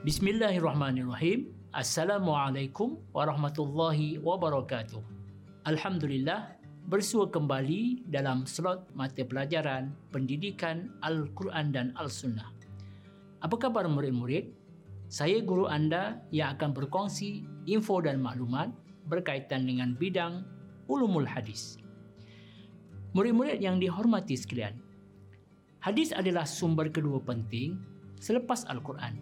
Bismillahirrahmanirrahim. Assalamualaikum warahmatullahi wabarakatuh. Alhamdulillah, bersua kembali dalam slot mata pelajaran pendidikan Al-Quran dan Al-Sunnah. Apa khabar murid-murid? Saya guru anda yang akan berkongsi info dan maklumat berkaitan dengan bidang ulumul hadis. Murid-murid yang dihormati sekalian, hadis adalah sumber kedua penting selepas Al-Quran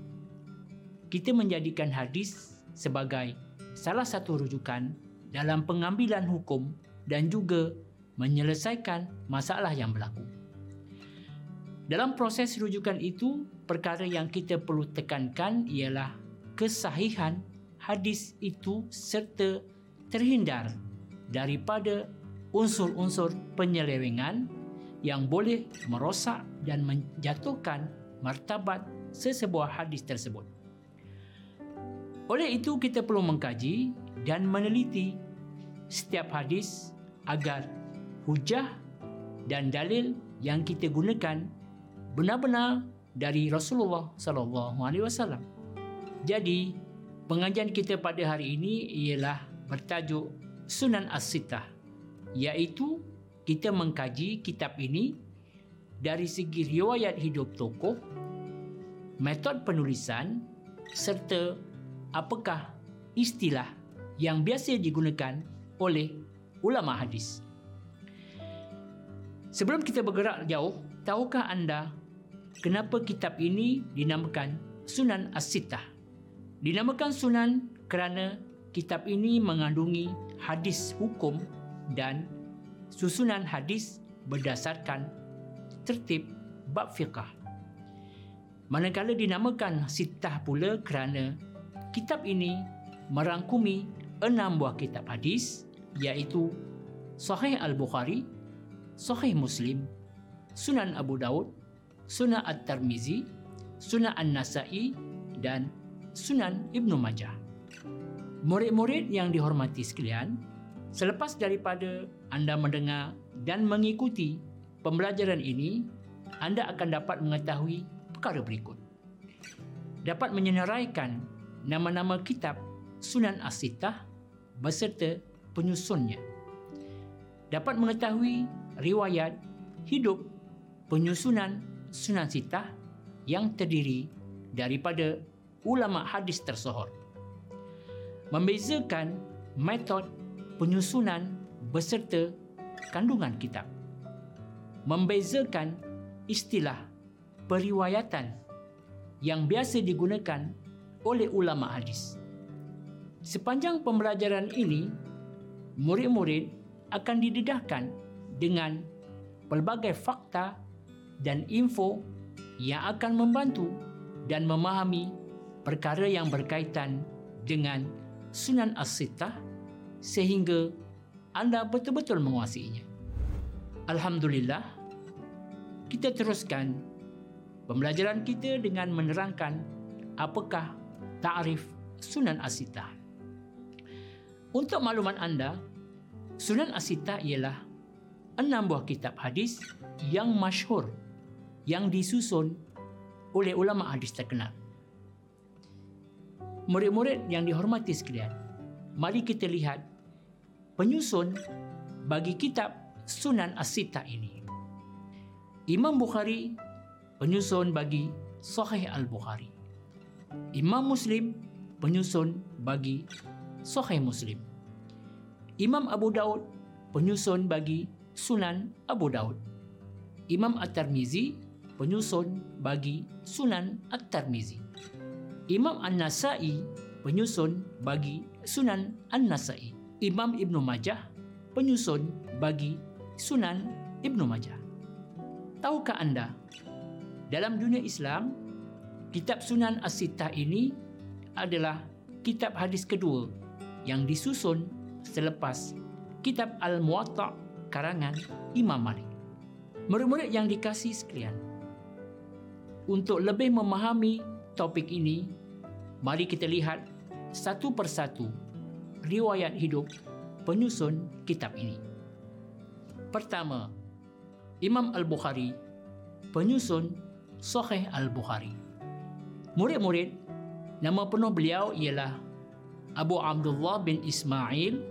kita menjadikan hadis sebagai salah satu rujukan dalam pengambilan hukum dan juga menyelesaikan masalah yang berlaku. Dalam proses rujukan itu, perkara yang kita perlu tekankan ialah kesahihan hadis itu serta terhindar daripada unsur-unsur penyelewengan yang boleh merosak dan menjatuhkan martabat sesebuah hadis tersebut. Oleh itu kita perlu mengkaji dan meneliti setiap hadis agar hujah dan dalil yang kita gunakan benar-benar dari Rasulullah sallallahu alaihi wasallam. Jadi, pengajian kita pada hari ini ialah bertajuk Sunan As-Sittah, iaitu kita mengkaji kitab ini dari segi riwayat hidup tokoh, metod penulisan serta apakah istilah yang biasa digunakan oleh ulama hadis. Sebelum kita bergerak jauh, tahukah anda kenapa kitab ini dinamakan Sunan As-Sittah? Dinamakan Sunan kerana kitab ini mengandungi hadis hukum dan susunan hadis berdasarkan tertib bab fiqah. Manakala dinamakan Sittah pula kerana kitab ini merangkumi enam buah kitab hadis iaitu Sahih Al-Bukhari, Sahih Muslim, Sunan Abu Daud, Sunan At-Tirmizi, Sunan An-Nasa'i dan Sunan Ibnu Majah. Murid-murid yang dihormati sekalian, selepas daripada anda mendengar dan mengikuti pembelajaran ini, anda akan dapat mengetahui perkara berikut. Dapat menyenaraikan nama-nama kitab Sunan As-Sittah beserta penyusunnya. Dapat mengetahui riwayat hidup penyusunan Sunan Sittah yang terdiri daripada ulama hadis tersohor. Membezakan metod penyusunan beserta kandungan kitab. Membezakan istilah periwayatan yang biasa digunakan oleh ulama hadis. Sepanjang pembelajaran ini, murid-murid akan didedahkan dengan pelbagai fakta dan info yang akan membantu dan memahami perkara yang berkaitan dengan Sunan As-Sittah sehingga anda betul-betul menguasainya. Alhamdulillah, kita teruskan pembelajaran kita dengan menerangkan apakah Ta'rif Sunan Asita. Untuk makluman anda, Sunan Asita ialah enam buah kitab hadis yang masyhur yang disusun oleh ulama hadis terkenal. Murid-murid yang dihormati sekalian, mari kita lihat penyusun bagi kitab Sunan Asita ini. Imam Bukhari penyusun bagi Sahih Al-Bukhari. Imam Muslim penyusun bagi Sahih Muslim. Imam Abu Daud penyusun bagi Sunan Abu Daud. Imam At-Tirmizi penyusun bagi Sunan At-Tirmizi. Imam An-Nasa'i penyusun bagi Sunan An-Nasa'i. Imam Ibn Majah penyusun bagi Sunan Ibn Majah. Tahukah anda dalam dunia Islam Kitab Sunan As-Sittah ini adalah kitab hadis kedua yang disusun selepas kitab Al-Muwatta' karangan Imam Malik. Murid-murid yang dikasih sekalian, untuk lebih memahami topik ini, mari kita lihat satu persatu riwayat hidup penyusun kitab ini. Pertama, Imam Al-Bukhari, penyusun Sahih Al-Bukhari. Murid-murid, nama penuh beliau ialah Abu Abdullah bin Ismail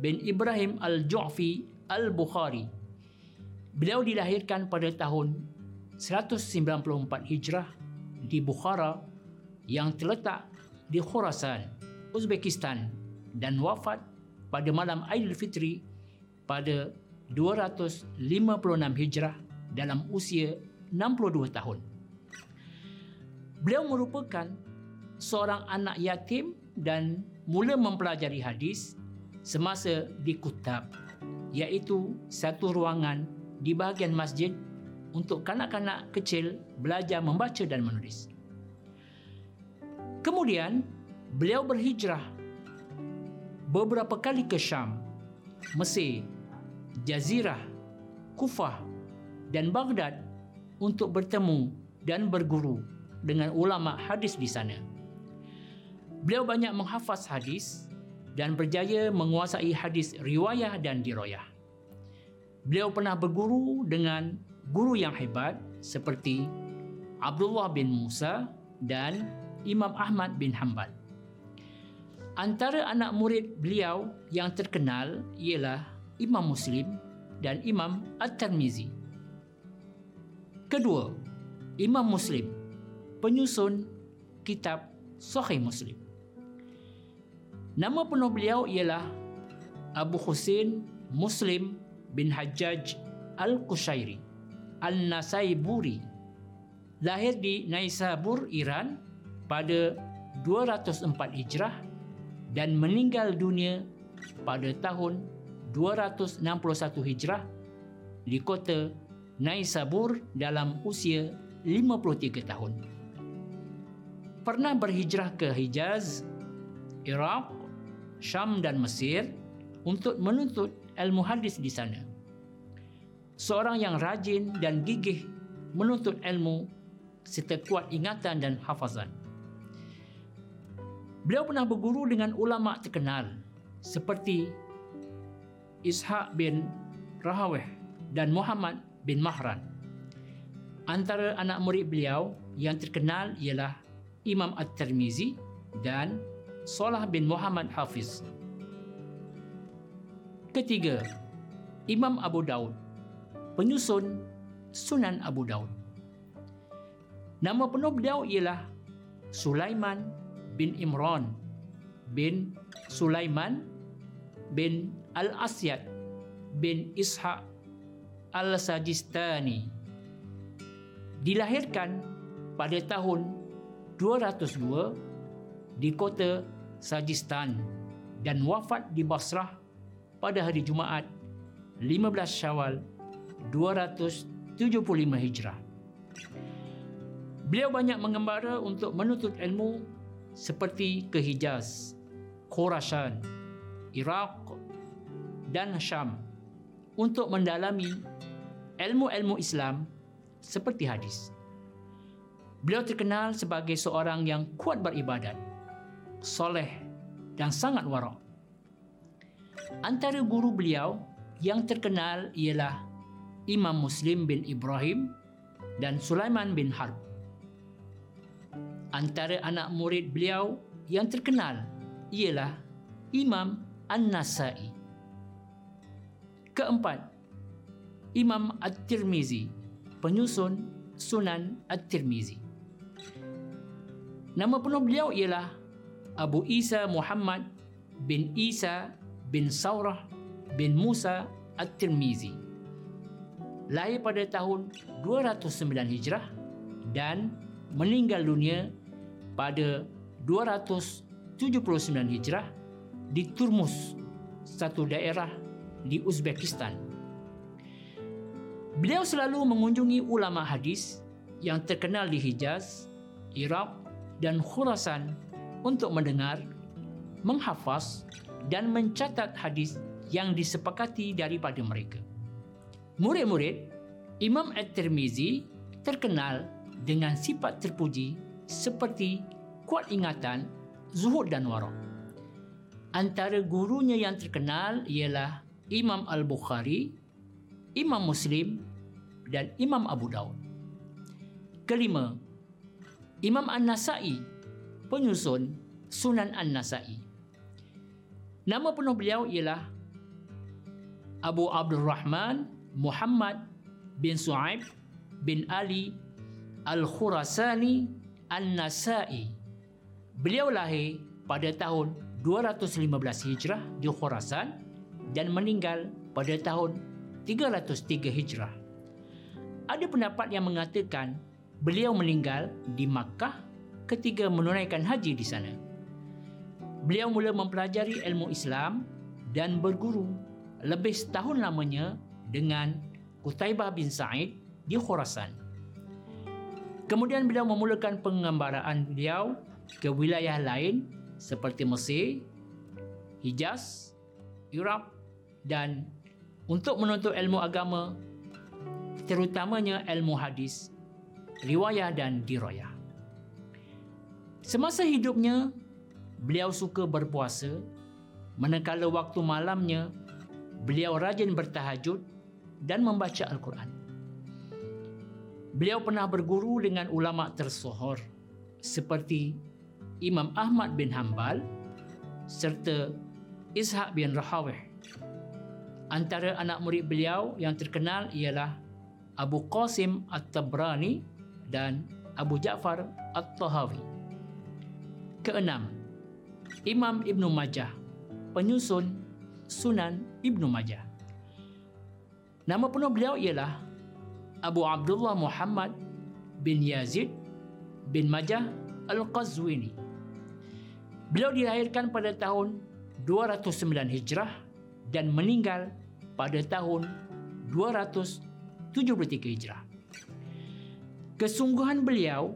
bin Ibrahim Al-Ju'fi Al-Bukhari. Beliau dilahirkan pada tahun 194 Hijrah di Bukhara yang terletak di Khurasan, Uzbekistan dan wafat pada malam Aidilfitri pada 256 Hijrah dalam usia 62 tahun. Beliau merupakan seorang anak yatim dan mula mempelajari hadis semasa di Kutab iaitu satu ruangan di bahagian masjid untuk kanak-kanak kecil belajar membaca dan menulis. Kemudian, beliau berhijrah beberapa kali ke Syam, Mesir, Jazirah, Kufah dan Baghdad untuk bertemu dan berguru dengan ulama hadis di sana. Beliau banyak menghafaz hadis dan berjaya menguasai hadis riwayah dan diroyah. Beliau pernah berguru dengan guru yang hebat seperti Abdullah bin Musa dan Imam Ahmad bin Hanbal. Antara anak murid beliau yang terkenal ialah Imam Muslim dan Imam At-Tirmizi. Kedua, Imam Muslim, penyusun kitab Sahih Muslim. Nama penuh beliau ialah Abu Husin Muslim bin Hajjaj Al-Qushairi Al-Nasaiburi. Lahir di Naisabur, Iran pada 204 Hijrah dan meninggal dunia pada tahun 261 Hijrah di kota Naisabur dalam usia 53 tahun. Pernah berhijrah ke Hijaz, Iraq, Syam dan Mesir untuk menuntut ilmu hadis di sana. Seorang yang rajin dan gigih menuntut ilmu serta kuat ingatan dan hafazan. Beliau pernah berguru dengan ulama terkenal seperti Ishaq bin Rahawih dan Muhammad bin Mahran. Antara anak murid beliau yang terkenal ialah Imam At-Tirmizi dan Salah bin Muhammad Hafiz. Ketiga, Imam Abu Daud, penyusun Sunan Abu Daud. Nama penuh beliau ialah Sulaiman bin Imran bin Sulaiman bin Al-Asyad bin Ishaq Al-Sajistani dilahirkan pada tahun 202 di kota Sajistan dan wafat di Basrah pada hari Jumaat 15 Syawal 275 Hijrah. Beliau banyak mengembara untuk menuntut ilmu seperti ke Hijaz, Khurasan, Iraq dan Syam untuk mendalami ilmu-ilmu Islam seperti hadis. Beliau terkenal sebagai seorang yang kuat beribadat, soleh dan sangat warak. Antara guru beliau yang terkenal ialah Imam Muslim bin Ibrahim dan Sulaiman bin Harb antara anak murid beliau yang terkenal ialah Imam An-Nasai. Keempat, Imam At-Tirmizi, penyusun Sunan At-Tirmizi. Nama penuh beliau ialah Abu Isa Muhammad bin Isa bin Saurah bin Musa At-Tirmizi. Lahir pada tahun 209 Hijrah dan meninggal dunia pada 279 Hijrah di Turmus, satu daerah di Uzbekistan. Beliau selalu mengunjungi ulama hadis yang terkenal di Hijaz, Iraq dan Khurasan untuk mendengar, menghafaz dan mencatat hadis yang disepakati daripada mereka. Murid-murid Imam At-Tirmizi terkenal dengan sifat terpuji seperti kuat ingatan, zuhud dan warak. Antara gurunya yang terkenal ialah Imam Al-Bukhari, Imam Muslim dan Imam Abu Daud. Kelima, Imam An-Nasai, penyusun Sunan An-Nasai. Nama penuh beliau ialah Abu Abdul Rahman Muhammad bin Su'aib bin Ali Al-Khurasani An-Nasai. Beliau lahir pada tahun 215 Hijrah di Khurasan dan meninggal pada tahun 303 Hijrah. Ada pendapat yang mengatakan beliau meninggal di Makkah ketika menunaikan haji di sana. Beliau mula mempelajari ilmu Islam dan berguru lebih setahun lamanya dengan Qutaibah bin Sa'id di Khurasan. Kemudian beliau memulakan pengembaraan beliau ke wilayah lain seperti Mesir, Hijaz, Iraq dan untuk menuntut ilmu agama terutamanya ilmu hadis, riwayah dan dirayah. Semasa hidupnya, beliau suka berpuasa. Manakala waktu malamnya, beliau rajin bertahajud dan membaca Al-Quran. Beliau pernah berguru dengan ulama tersohor seperti Imam Ahmad bin Hanbal serta Ishaq bin Rahawih. Antara anak murid beliau yang terkenal ialah Abu Qasim At-Tabrani dan Abu Ja'far At-Tahawi. Keenam, Imam Ibn Majah, penyusun Sunan Ibn Majah. Nama penuh beliau ialah Abu Abdullah Muhammad bin Yazid bin Majah Al-Qazwini. Beliau dilahirkan pada tahun 209 Hijrah dan meninggal pada tahun 73 Hijrah. Kesungguhan beliau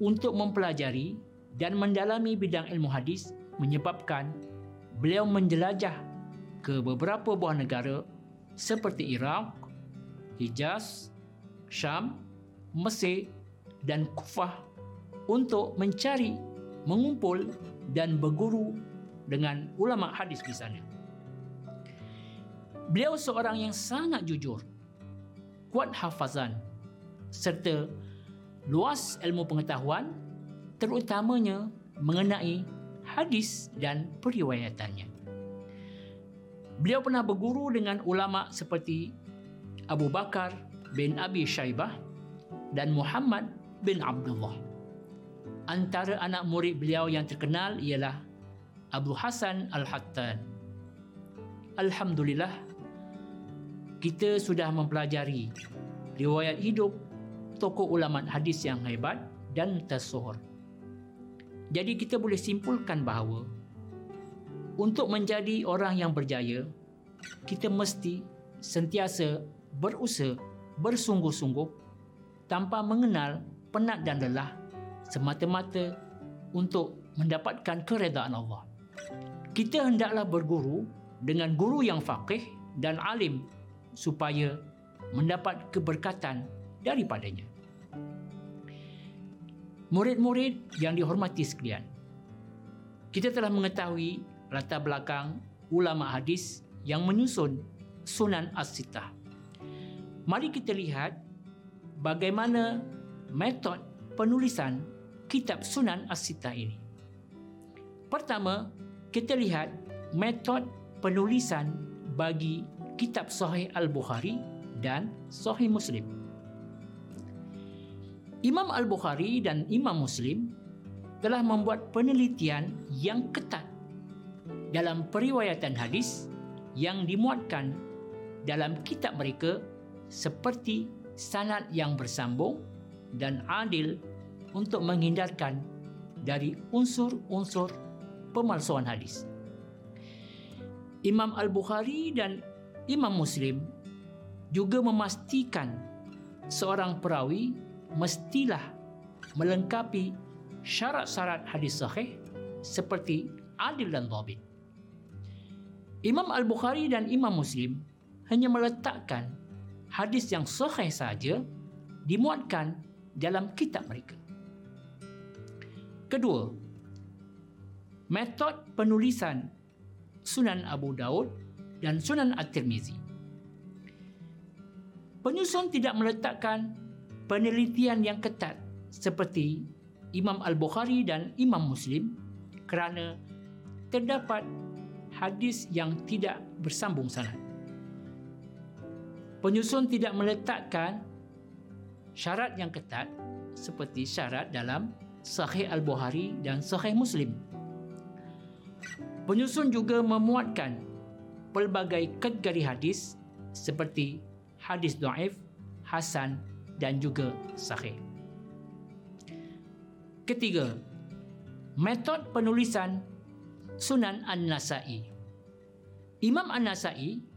untuk mempelajari dan mendalami bidang ilmu hadis menyebabkan beliau menjelajah ke beberapa buah negara seperti Iraq, Hijaz, Syam, Mesir dan Kufah untuk mencari, mengumpul dan berguru dengan ulama hadis di sana. Beliau seorang yang sangat jujur kuat hafazan serta luas ilmu pengetahuan terutamanya mengenai hadis dan periwayatannya. Beliau pernah berguru dengan ulama seperti Abu Bakar bin Abi Shaybah dan Muhammad bin Abdullah. Antara anak murid beliau yang terkenal ialah Abu Hasan Al-Hattan. Alhamdulillah, kita sudah mempelajari riwayat hidup tokoh ulama hadis yang hebat dan tersohor. Jadi kita boleh simpulkan bahawa untuk menjadi orang yang berjaya, kita mesti sentiasa berusaha bersungguh-sungguh tanpa mengenal penat dan lelah semata-mata untuk mendapatkan keredaan Allah. Kita hendaklah berguru dengan guru yang faqih dan alim supaya mendapat keberkatan daripadanya. Murid-murid yang dihormati sekalian, kita telah mengetahui latar belakang ulama hadis yang menyusun Sunan As-Sittah. Mari kita lihat bagaimana metod penulisan kitab Sunan As-Sittah ini. Pertama, kita lihat metod penulisan bagi kitab Sahih Al-Bukhari dan Sahih Muslim. Imam Al-Bukhari dan Imam Muslim telah membuat penelitian yang ketat dalam periwayatan hadis yang dimuatkan dalam kitab mereka seperti sanad yang bersambung dan adil untuk menghindarkan dari unsur-unsur pemalsuan hadis. Imam Al-Bukhari dan Imam Muslim juga memastikan seorang perawi mestilah melengkapi syarat-syarat hadis sahih seperti adil dan dhabit. Imam Al-Bukhari dan Imam Muslim hanya meletakkan hadis yang sahih saja dimuatkan dalam kitab mereka. Kedua, metod penulisan Sunan Abu Daud dan Sunan At-Tirmizi. Penyusun tidak meletakkan penelitian yang ketat seperti Imam Al-Bukhari dan Imam Muslim kerana terdapat hadis yang tidak bersambung sanad. Penyusun tidak meletakkan syarat yang ketat seperti syarat dalam Sahih Al-Bukhari dan Sahih Muslim. Penyusun juga memuatkan pelbagai kategori hadis seperti hadis dhaif, hasan dan juga sahih. Ketiga, metod penulisan Sunan An-Nasai. Imam An-Nasai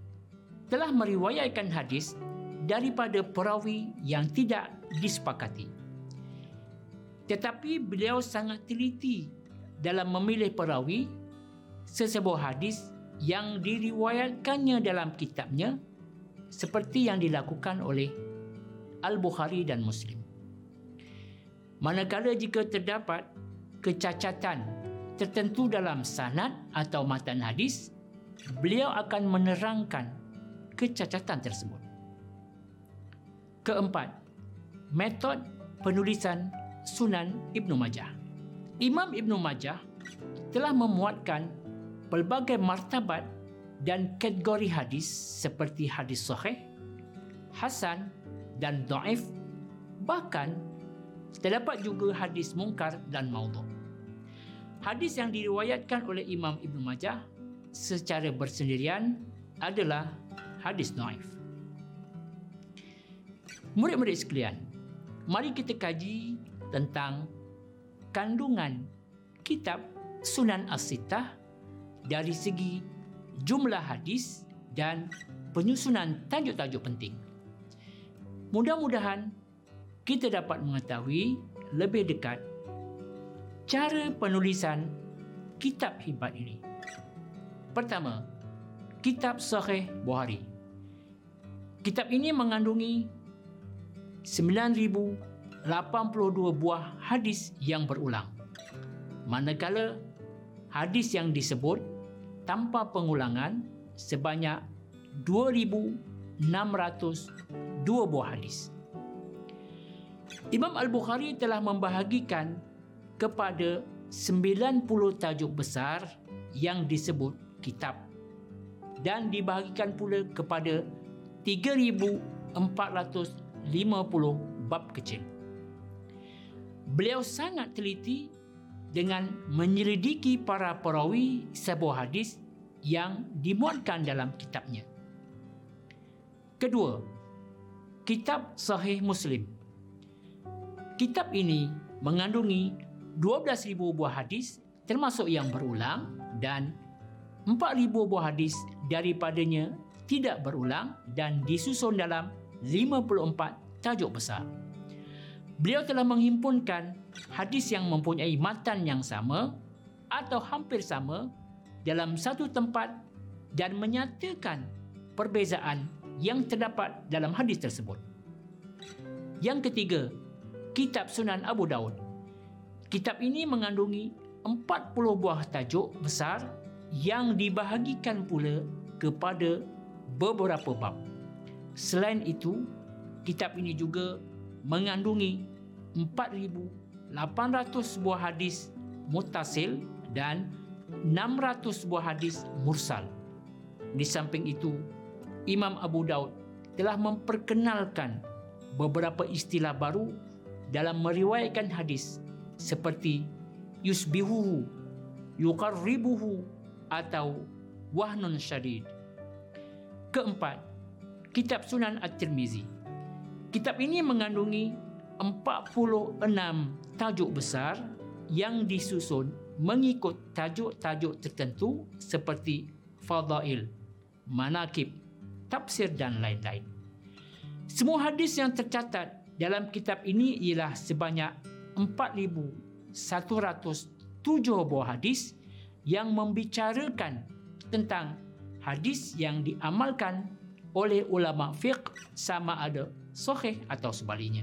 telah meriwayatkan hadis daripada perawi yang tidak disepakati. Tetapi beliau sangat teliti dalam memilih perawi sesebuah hadis yang diriwayatkannya dalam kitabnya seperti yang dilakukan oleh Al-Bukhari dan Muslim. Manakala jika terdapat kecacatan tertentu dalam sanad atau matan hadis, beliau akan menerangkan kecacatan tersebut. Keempat, metod penulisan Sunan Ibnu Majah. Imam Ibnu Majah telah memuatkan pelbagai martabat dan kategori hadis seperti hadis sahih, hasan dan dhaif bahkan terdapat juga hadis mungkar dan maudhu. Hadis yang diriwayatkan oleh Imam Ibn Majah secara bersendirian adalah hadis dhaif. Murid-murid sekalian, mari kita kaji tentang kandungan kitab Sunan As-Sittah dari segi jumlah hadis dan penyusunan tajuk-tajuk penting. Mudah-mudahan kita dapat mengetahui lebih dekat cara penulisan kitab hebat ini. Pertama, Kitab Sahih Bukhari. Kitab ini mengandungi 9082 buah hadis yang berulang. Manakala hadis yang disebut tanpa pengulangan sebanyak 2602 buah hadis. Imam Al-Bukhari telah membahagikan kepada 90 tajuk besar yang disebut kitab dan dibahagikan pula kepada 3450 bab kecil. Beliau sangat teliti dengan menyelidiki para perawi sebuah hadis yang dimuatkan dalam kitabnya. Kedua, Kitab Sahih Muslim. Kitab ini mengandungi 12,000 buah hadis termasuk yang berulang dan 4,000 buah hadis daripadanya tidak berulang dan disusun dalam 54 tajuk besar. Beliau telah menghimpunkan hadis yang mempunyai matan yang sama atau hampir sama dalam satu tempat dan menyatakan perbezaan yang terdapat dalam hadis tersebut. Yang ketiga, Kitab Sunan Abu Daud. Kitab ini mengandungi 40 buah tajuk besar yang dibahagikan pula kepada beberapa bab. Selain itu, kitab ini juga mengandungi 4,800 buah hadis mutasil dan 600 buah hadis mursal. Di samping itu, Imam Abu Daud telah memperkenalkan beberapa istilah baru dalam meriwayatkan hadis seperti yusbihuhu, yuqarribuhu atau wahnun syadid. Keempat, Kitab Sunan At-Tirmizi. Kitab ini mengandungi 46 tajuk besar yang disusun mengikut tajuk-tajuk tertentu seperti fadail, manakib, tafsir dan lain-lain. Semua hadis yang tercatat dalam kitab ini ialah sebanyak 4107 buah hadis yang membicarakan tentang hadis yang diamalkan oleh ulama fiqh sama ada sahih atau sebaliknya.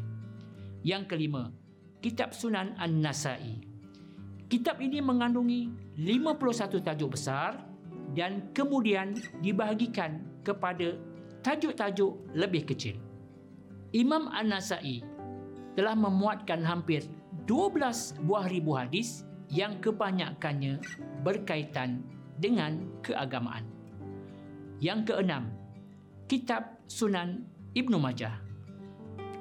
Yang kelima, Kitab Sunan An-Nasai. Kitab ini mengandungi 51 tajuk besar dan kemudian dibahagikan kepada tajuk-tajuk lebih kecil. Imam An-Nasai telah memuatkan hampir 12 buah ribu hadis yang kebanyakannya berkaitan dengan keagamaan. Yang keenam, Kitab Sunan Ibnu Majah.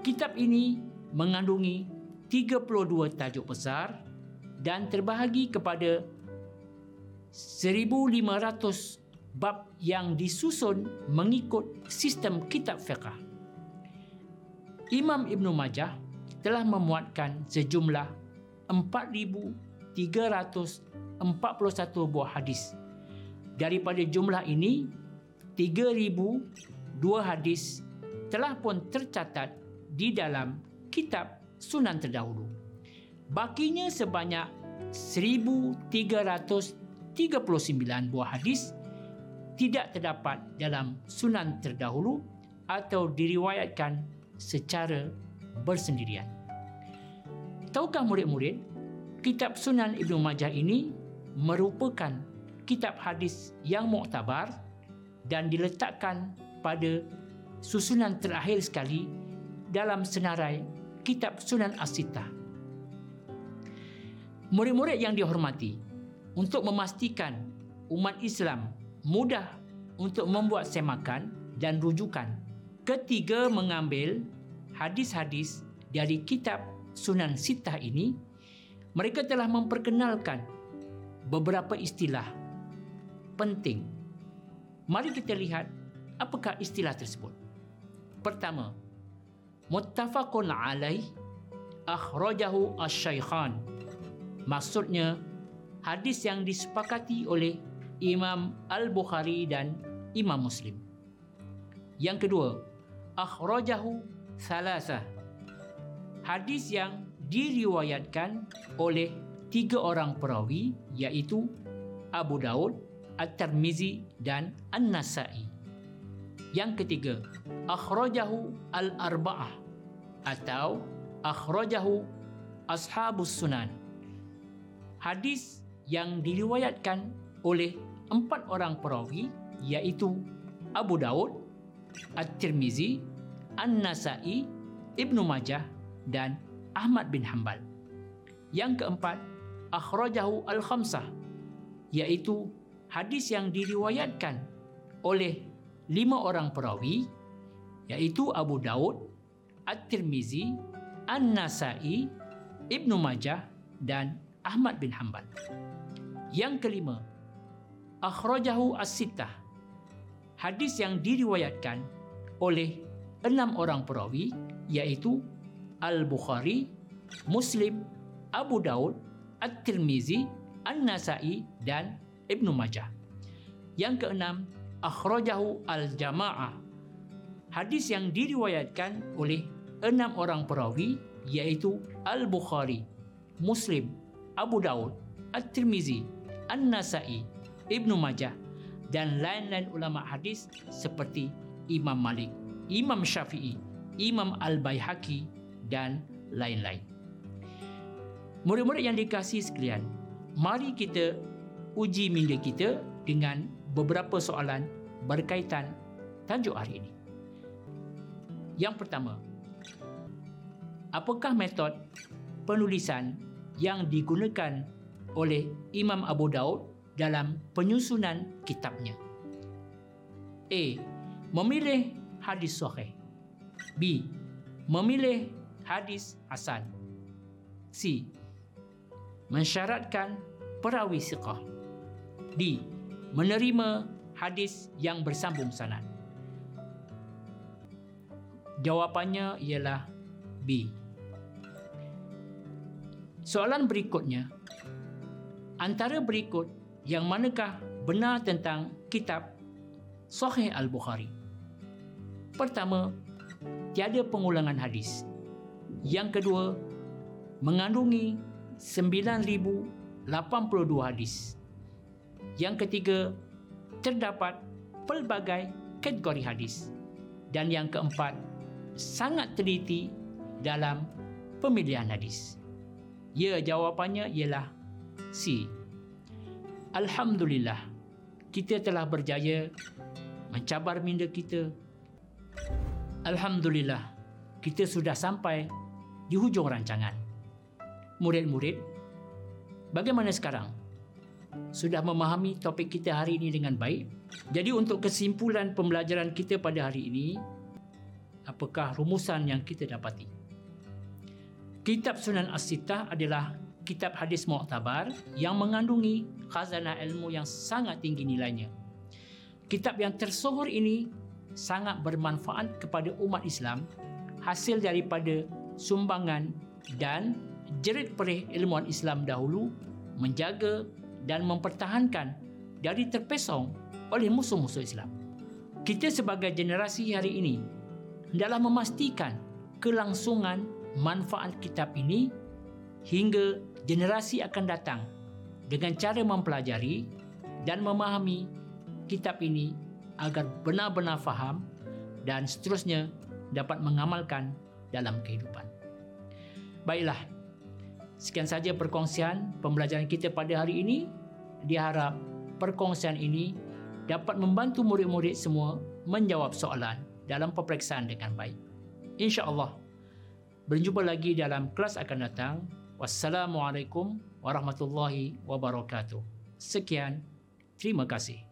Kitab ini mengandungi 32 tajuk besar dan terbahagi kepada 1500 bab yang disusun mengikut sistem kitab fiqh. Imam Ibn Majah telah memuatkan sejumlah 4,341 buah hadis. Daripada jumlah ini, 3,002 hadis telah pun tercatat di dalam kitab Sunan terdahulu. Bakinya sebanyak 1,339 buah hadis tidak terdapat dalam sunan terdahulu atau diriwayatkan secara bersendirian. Tahukah murid-murid, kitab Sunan Ibnu Majah ini merupakan kitab hadis yang muktabar dan diletakkan pada susunan terakhir sekali dalam senarai kitab Sunan As-Sittah. Murid-murid yang dihormati, untuk memastikan umat Islam mudah untuk membuat semakan dan rujukan. Ketiga mengambil hadis-hadis dari kitab Sunan Sitah ini, mereka telah memperkenalkan beberapa istilah penting. Mari kita lihat apakah istilah tersebut. Pertama, muttafaqun alaih akhrajahu asy-syaikhan. Maksudnya hadis yang disepakati oleh Imam Al-Bukhari dan Imam Muslim. Yang kedua, akhrajahu salasa. Hadis yang diriwayatkan oleh tiga orang perawi iaitu Abu Daud, At-Tirmizi dan An-Nasa'i. Yang ketiga, akhrajahu al-arba'ah atau akhrajahu ashabus sunan. Hadis yang diriwayatkan oleh empat orang perawi iaitu Abu Daud, At-Tirmizi, An-Nasa'i, Ibnu Majah dan Ahmad bin Hanbal. Yang keempat, akhrajahu al-khamsah iaitu hadis yang diriwayatkan oleh lima orang perawi iaitu Abu Daud, At-Tirmizi, An-Nasa'i, Ibnu Majah dan Ahmad bin Hanbal. Yang kelima, akhrajahu as-sittah. Hadis yang diriwayatkan oleh enam orang perawi iaitu Al-Bukhari, Muslim, Abu Daud, At-Tirmizi, An-Nasa'i dan Ibn Majah. Yang keenam, akhrajahu al-Jama'ah. Hadis yang diriwayatkan oleh enam orang perawi iaitu Al-Bukhari, Muslim, Abu Daud, At-Tirmizi, An-Nasa'i, Ibnu Majah dan lain-lain ulama hadis seperti Imam Malik, Imam Syafi'i, Imam Al-Baihaqi dan lain-lain. Murid-murid yang dikasihi sekalian, mari kita uji minda kita dengan beberapa soalan berkaitan tajuk hari ini. Yang pertama, apakah metod penulisan yang digunakan oleh Imam Abu Daud dalam penyusunan kitabnya. A. Memilih hadis sahih. B. Memilih hadis hasan. C. Mensyaratkan perawi siqah. D. Menerima hadis yang bersambung sanad. Jawapannya ialah B. Soalan berikutnya, antara berikut yang manakah benar tentang kitab Sahih Al-Bukhari? Pertama, tiada pengulangan hadis. Yang kedua, mengandungi 9082 hadis. Yang ketiga, terdapat pelbagai kategori hadis. Dan yang keempat, sangat teliti dalam pemilihan hadis. Ya, jawapannya ialah C. Alhamdulillah, kita telah berjaya mencabar minda kita. Alhamdulillah, kita sudah sampai di hujung rancangan. Murid-murid, bagaimana sekarang? Sudah memahami topik kita hari ini dengan baik? Jadi untuk kesimpulan pembelajaran kita pada hari ini, apakah rumusan yang kita dapati? Kitab Sunan As-Sittah adalah kitab hadis mu'tabar yang mengandungi khazanah ilmu yang sangat tinggi nilainya. Kitab yang tersohor ini sangat bermanfaat kepada umat Islam hasil daripada sumbangan dan jerit perih ilmuwan Islam dahulu menjaga dan mempertahankan dari terpesong oleh musuh-musuh Islam. Kita sebagai generasi hari ini hendaklah memastikan kelangsungan manfaat kitab ini hingga generasi akan datang dengan cara mempelajari dan memahami kitab ini agar benar-benar faham dan seterusnya dapat mengamalkan dalam kehidupan. Baiklah, sekian saja perkongsian pembelajaran kita pada hari ini. Diharap perkongsian ini dapat membantu murid-murid semua menjawab soalan dalam peperiksaan dengan baik. InsyaAllah, berjumpa lagi dalam kelas akan datang. Wassalamualaikum warahmatullahi wabarakatuh. Sekian, terima kasih.